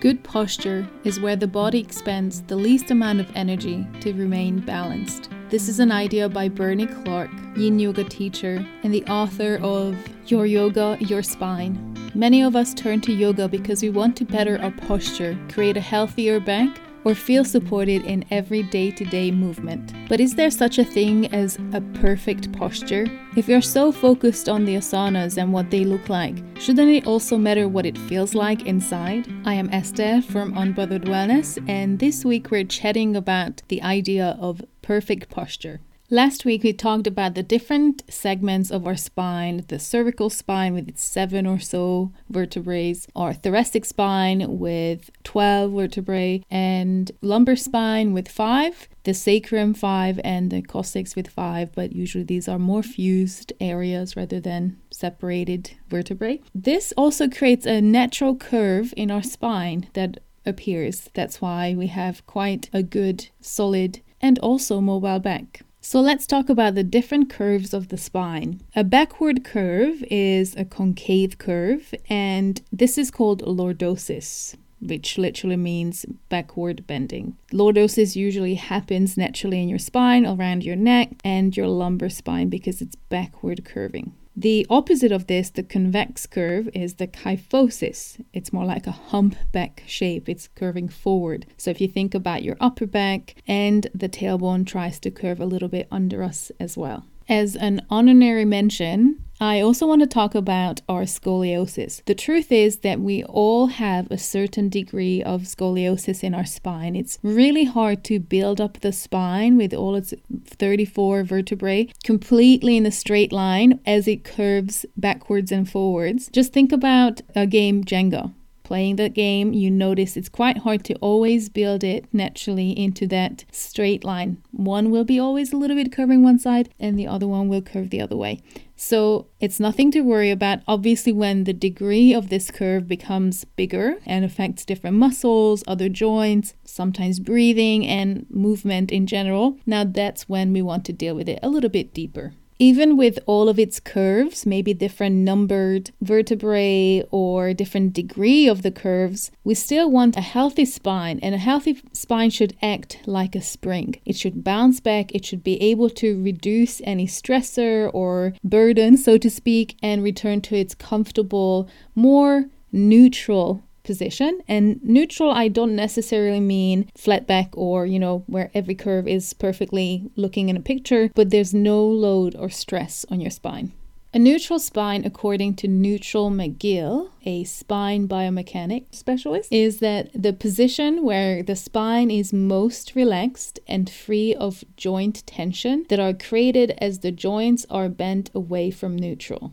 Good posture is where the body expends the least amount of energy to remain balanced. This is an idea by Bernie Clark, yin yoga teacher and the author of Your Yoga, Your Spine. Many of us turn to yoga because we want to better our posture, create a healthier back, or feel supported in every day to day movement. But is there such a thing as a perfect posture? If you're so focused on the asanas and what they look like, shouldn't it also matter what it feels like inside? I am Esther from Unbothered Wellness, and this week we're chatting about the idea of perfect posture. Last week, we talked about the different segments of our spine the cervical spine with its seven or so vertebrae, our thoracic spine with 12 vertebrae, and lumbar spine with five, the sacrum five, and the coccyx with five, but usually these are more fused areas rather than separated vertebrae. This also creates a natural curve in our spine that appears. That's why we have quite a good, solid, and also mobile back. So let's talk about the different curves of the spine. A backward curve is a concave curve, and this is called lordosis which literally means backward bending. Lordosis usually happens naturally in your spine, around your neck, and your lumbar spine because it's backward curving. The opposite of this, the convex curve, is the kyphosis. It's more like a humpback shape, it's curving forward. So if you think about your upper back, and the tailbone tries to curve a little bit under us as well. As an honorary mention, I also want to talk about our scoliosis. The truth is that we all have a certain degree of scoliosis in our spine. It's really hard to build up the spine with all its 34 vertebrae completely in a straight line as it curves backwards and forwards. Just think about a game Jenga playing the game, you notice it's quite hard to always build it naturally into that straight line. One will be always a little bit curving one side, and the other one will curve the other way. So it's nothing to worry about. Obviously, when the degree of this curve becomes bigger and affects different muscles, other joints, sometimes breathing and movement in general, now that's when we want to deal with it a little bit deeper even with all of its curves, maybe different numbered vertebrae or different degree of the curves, we still want a healthy spine and a healthy spine should act like a spring. It should bounce back, it should be able to reduce any stressor or burden, so to speak, and return to its comfortable, more neutral position. And neutral, I don't necessarily mean flat back or, you know, where every curve is perfectly looking in a picture, but there's no load or stress on your spine. A neutral spine, according to Stuart McGill, a spine biomechanic specialist, is that the position where the spine is most relaxed and free of joint tension that are created as the joints are bent away from neutral.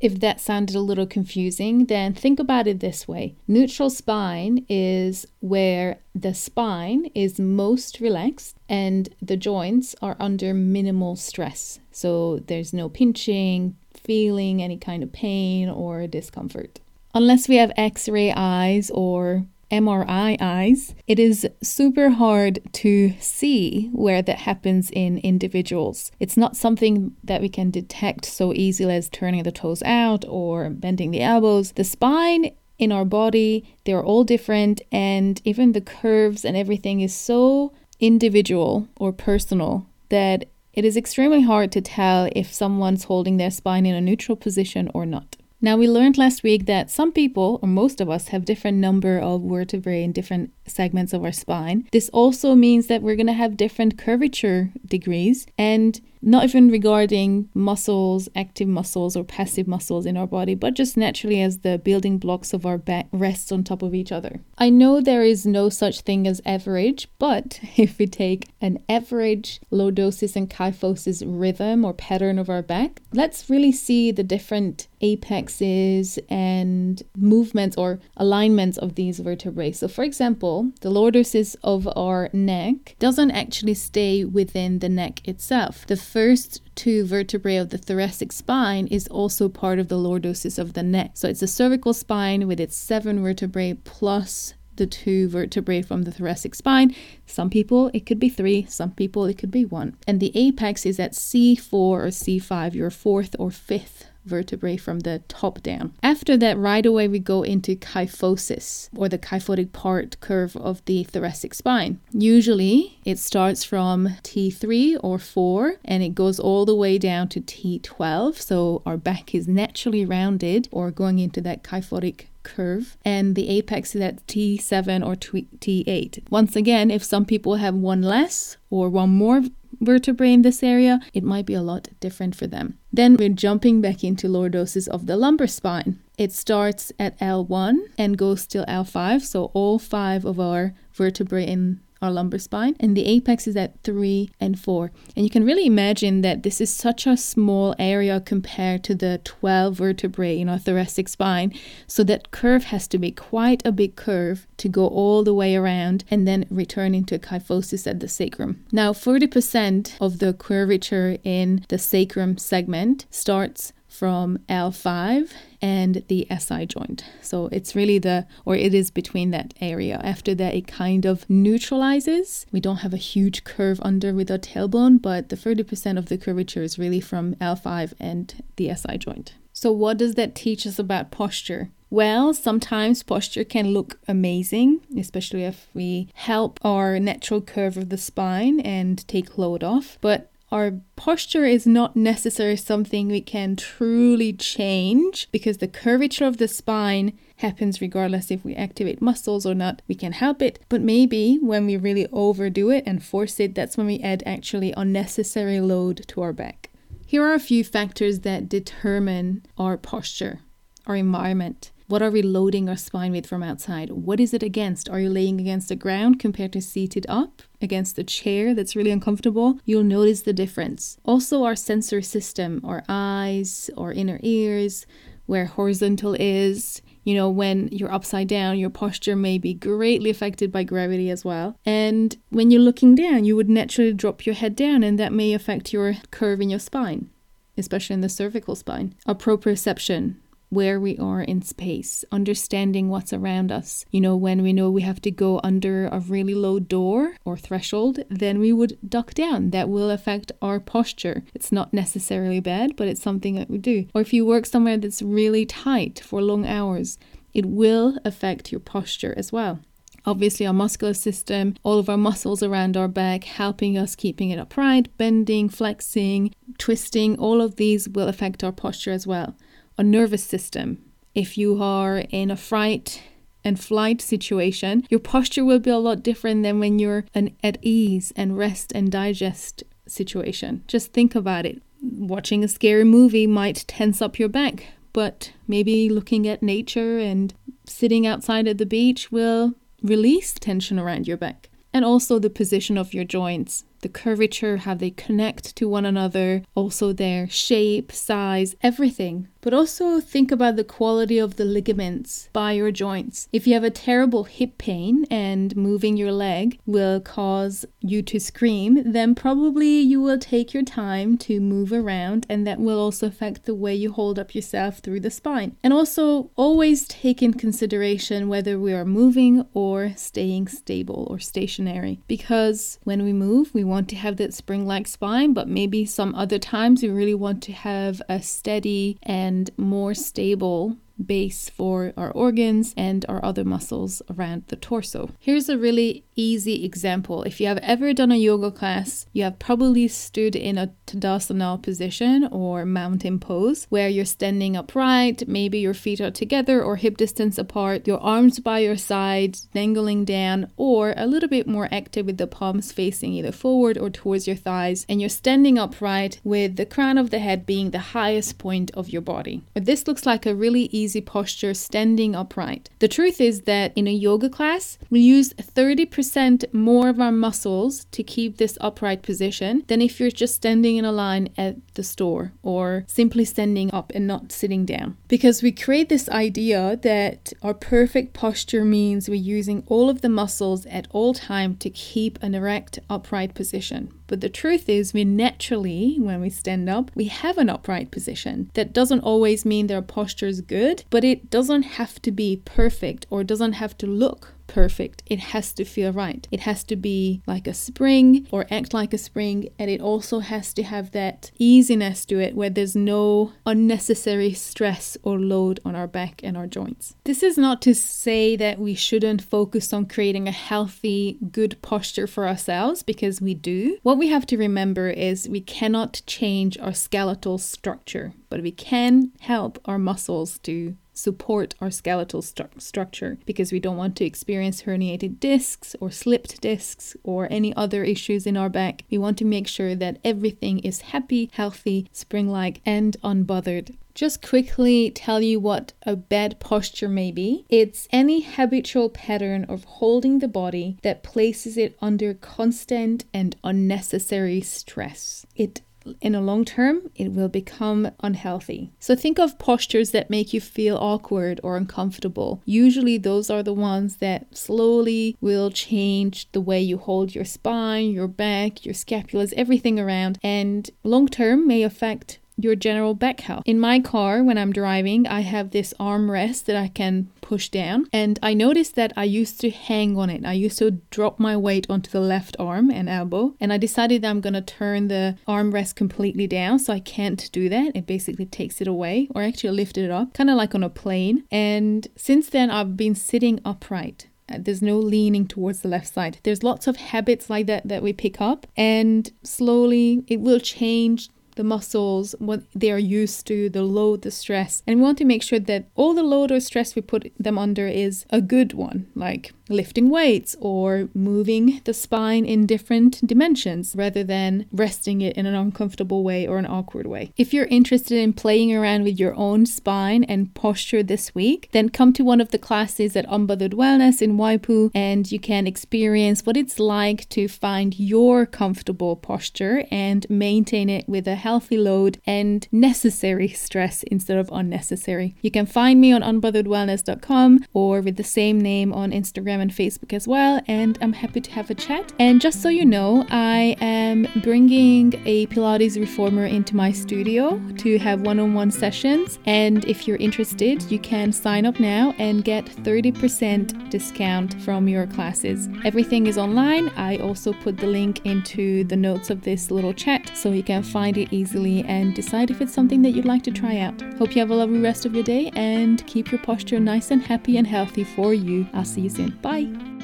If that sounded a little confusing, then think about it this way neutral spine is where the spine is most relaxed and the joints are under minimal stress. So there's no pinching, feeling any kind of pain or discomfort. Unless we have x ray eyes or MRI eyes, it is super hard to see where that happens in individuals. It's not something that we can detect so easily as turning the toes out or bending the elbows. The spine in our body, they're all different, and even the curves and everything is so individual or personal that it is extremely hard to tell if someone's holding their spine in a neutral position or not. Now, we learned last week that some people, or most of us, have different number of vertebrae in different segments of our spine. This also means that we're going to have different curvature degrees and not even regarding muscles, active muscles or passive muscles in our body, but just naturally as the building blocks of our back rest on top of each other. I know there is no such thing as average, but if we take an average lordosis and kyphosis rhythm or pattern of our back, let's really see the different apexes and movements or alignments of these vertebrae. So, for example, the lordosis of our neck doesn't actually stay within the neck itself. The first two vertebrae of the thoracic spine is also part of the lordosis of the neck. So it's the cervical spine with its seven vertebrae plus the two vertebrae from the thoracic spine. Some people it could be three, some people it could be one. And the apex is at C4 or C5, your fourth or fifth vertebrae from the top down. After that, right away, we go into kyphosis or the kyphotic part curve of the thoracic spine. Usually, it starts from T3 or 4 and it goes all the way down to T12. So our back is naturally rounded or going into that kyphotic curve and the apex is at T7 or T8. Once again, if some people have one less or one more vertebrae in this area, it might be a lot different for them. Then we're jumping back into lordosis of the lumbar spine. It starts at L1 and goes till L5, so all five of our vertebrae in our lumbar spine, and the apex is at 3 and 4. And you can really imagine that this is such a small area compared to the 12 vertebrae in our thoracic spine. So that curve has to be quite a big curve to go all the way around and then return into a kyphosis at the sacrum. Now, 40% of the curvature in the sacrum segment starts from L5 and the SI joint. So it's really the, or it is between that area. After that, it kind of neutralizes. We don't have a huge curve under with our tailbone, but the 30% of the curvature is really from L5 and the SI joint. So, what does that teach us about posture? Well, sometimes posture can look amazing, especially if we help our natural curve of the spine and take load off. But our posture is not necessarily something we can truly change because the curvature of the spine happens regardless if we activate muscles or not. We can help it, but maybe when we really overdo it and force it, that's when we add actually unnecessary load to our back. Here are a few factors that determine our posture, our environment. What are we loading our spine with from outside? What is it against? Are you laying against the ground compared to seated up against a chair that's really uncomfortable? You'll notice the difference. Also, our sensory system, our eyes, our inner ears, where horizontal is. You know, when you're upside down, your posture may be greatly affected by gravity as well. And when you're looking down, you would naturally drop your head down, and that may affect your curve in your spine, especially in the cervical spine. Our proprioception, where we are in space, understanding what's around us. You know, when we know we have to go under a really low door or threshold, then we would duck down. That will affect our posture. It's not necessarily bad, but it's something that we do. Or if you work somewhere that's really tight for long hours, it will affect your posture as well obviously our muscular system, all of our muscles around our back, helping us keeping it upright, bending, flexing, twisting, all of these will affect our posture as well a nervous system. If you are in a fright and flight situation, your posture will be a lot different than when you're an at ease and rest and digest situation. Just think about it. Watching a scary movie might tense up your back, but maybe looking at nature and sitting outside at the beach will release tension around your back. And also the position of your joints the curvature, how they connect to one another, also their shape, size, everything but also think about the quality of the ligaments by your joints. If you have a terrible hip pain and moving your leg will cause you to scream, then probably you will take your time to move around, and that will also affect the way you hold up yourself through the spine. And also, always take in consideration whether we are moving or staying stable or stationary, because when we move, we want to have that spring like spine, but maybe some other times we really want to have a steady and more stable base for our organs and our other muscles around the torso. Here's a really easy example. If you have ever done a yoga class, you have probably stood in a Tadasana position or mountain pose where you're standing upright, maybe your feet are together or hip distance apart, your arms by your side, dangling down, or a little bit more active with the palms facing either forward or towards your thighs, and you're standing upright with the crown of the head being the highest point of your body. This looks like a really easy easy posture standing upright. The truth is that in a yoga class, we use 30% more of our muscles to keep this upright position than if you're just standing in a line at the store or simply standing up and not sitting down. Because we create this idea that our perfect posture means we're using all of the muscles at all time to keep an erect upright position. But the truth is, we naturally, when we stand up, we have an upright position. That doesn't always mean their posture is good, but it doesn't have to be perfect or doesn't have to look perfect. It has to feel right. It has to be like a spring or act like a spring. And it also has to have that easiness to it where there's no unnecessary stress or load on our back and our joints. This is not to say that we shouldn't focus on creating a healthy, good posture for ourselves because we do. What we have to remember is we cannot change our skeletal structure, but we can help our muscles to support our skeletal stru- structure because we don't want to experience herniated discs or slipped discs or any other issues in our back. We want to make sure that everything is happy, healthy, spring like, and unbothered just quickly tell you what a bad posture may be. It's any habitual pattern of holding the body that places it under constant and unnecessary stress. It in a long term, it will become unhealthy. So think of postures that make you feel awkward or uncomfortable. Usually, those are the ones that slowly will change the way you hold your spine, your back, your scapulas, everything around, and long term may affect your general back health. In my car, when I'm driving, I have this armrest that I can push down, and I noticed that I used to hang on it. I used to drop my weight onto the left arm and elbow, and I decided that I'm gonna turn the armrest completely down so I can't do that. It basically takes it away, or actually lift it up, kind of like on a plane. And since then, I've been sitting upright uh, there's no leaning towards the left side. There's lots of habits like that that we pick up, and slowly it will change the muscles, what they are used to, the load, the stress. And we want to make sure that all the load or stress we put them under is a good one, like lifting weights or moving the spine in different dimensions rather than resting it in an uncomfortable way or an awkward way. If you're interested in playing around with your own spine and posture this week, then come to one of the classes at Unbothered Wellness in Waipu and you can experience what it's like to find your comfortable posture and maintain it with a healthy load and necessary stress instead of unnecessary. You can find me on unbotheredwellness.com or with the same name on Instagram and Facebook as well, and I'm happy to have a chat. And just so you know, I am bringing a Pilates reformer into my studio to have one on one sessions. And if you're interested, you can sign up now and get 30% discount from your classes. Everything is online. I also put the link into the notes of this little chat so you can find it easily and decide if it's something that you'd like to try out. Hope you have a lovely rest of your day and keep your posture nice and happy and healthy for you. I'll see you soon. Bye.